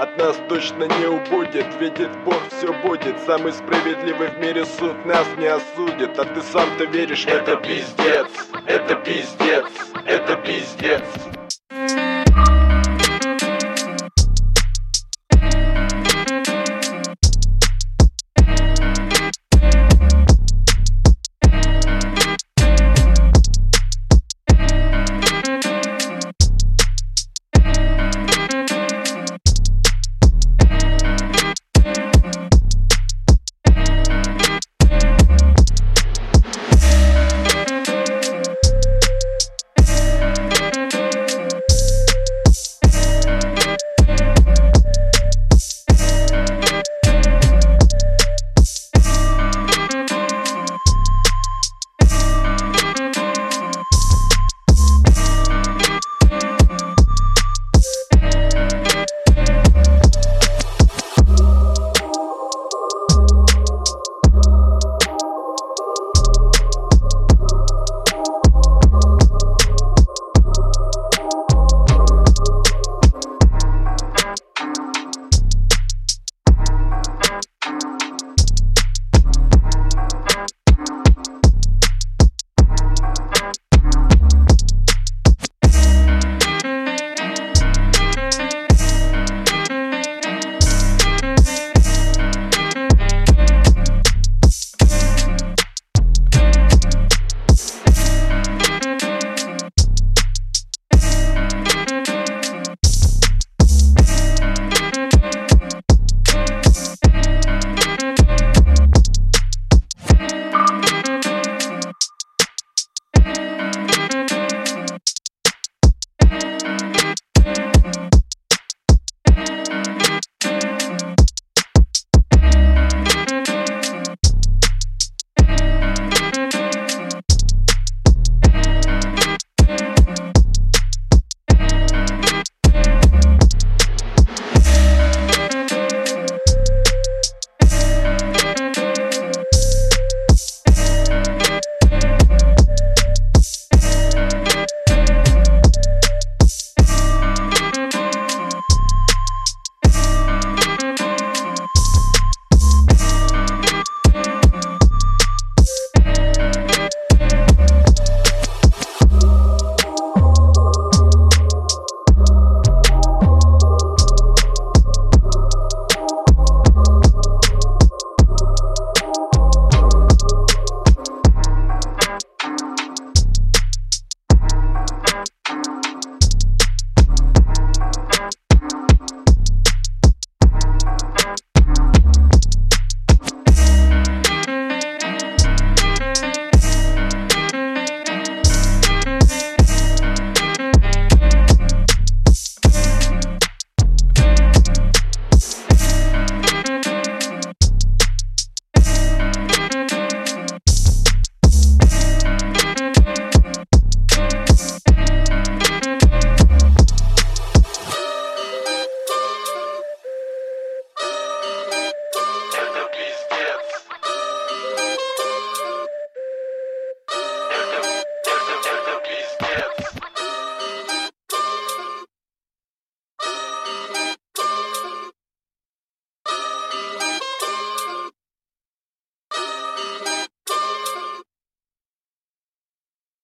от нас точно не убудет Видит Бог, все будет. Самый справедливый в мире суд нас не осудит. А ты сам-то веришь Это? пиздец, это пиздец, это пиздец.